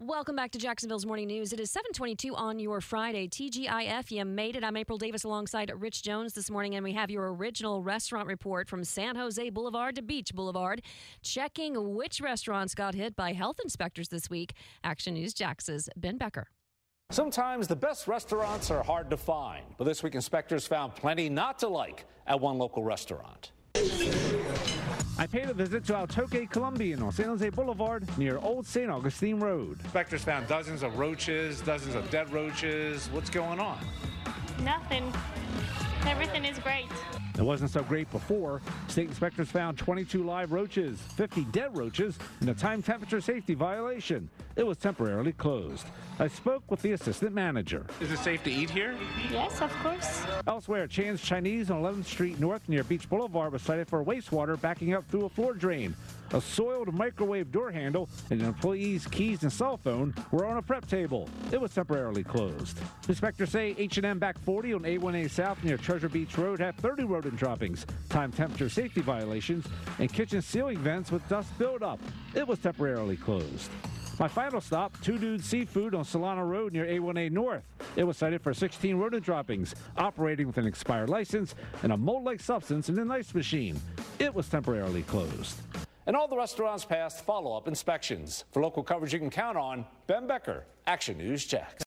Welcome back to Jacksonville's Morning News. It is 722 on your Friday. TGIF, you made it. I'm April Davis alongside Rich Jones this morning, and we have your original restaurant report from San Jose Boulevard to Beach Boulevard, checking which restaurants got hit by health inspectors this week. Action News Jax's Ben Becker. Sometimes the best restaurants are hard to find, but this week inspectors found plenty not to like at one local restaurant. I paid a visit to Altoque Colombian on San Jose Boulevard near Old St. Augustine Road. Inspectors found dozens of roaches, dozens of dead roaches. What's going on? Nothing. Everything is great. It wasn't so great before. State inspectors found 22 live roaches, 50 dead roaches, and a time temperature safety violation. It was temporarily closed. I spoke with the assistant manager. Is it safe to eat here? Yes, of course. Elsewhere, Chan's Chinese on 11th Street North near Beach Boulevard was cited for wastewater backing up through a floor drain. A soiled microwave door handle and an employee's keys and cell phone were on a prep table. It was temporarily closed. Inspectors say H&M Back 40 on A1A South near Treasure Beach Road had 30 rodent droppings, time temperature safety violations, and kitchen ceiling vents with dust buildup. It was temporarily closed. My final stop, Two Dudes Seafood on Solana Road near A1A North. It was cited for 16 rodent droppings, operating with an expired license and a mold-like substance in an ice machine. It was temporarily closed. And all the restaurants passed follow up inspections. For local coverage you can count on, Ben Becker, Action News Jax.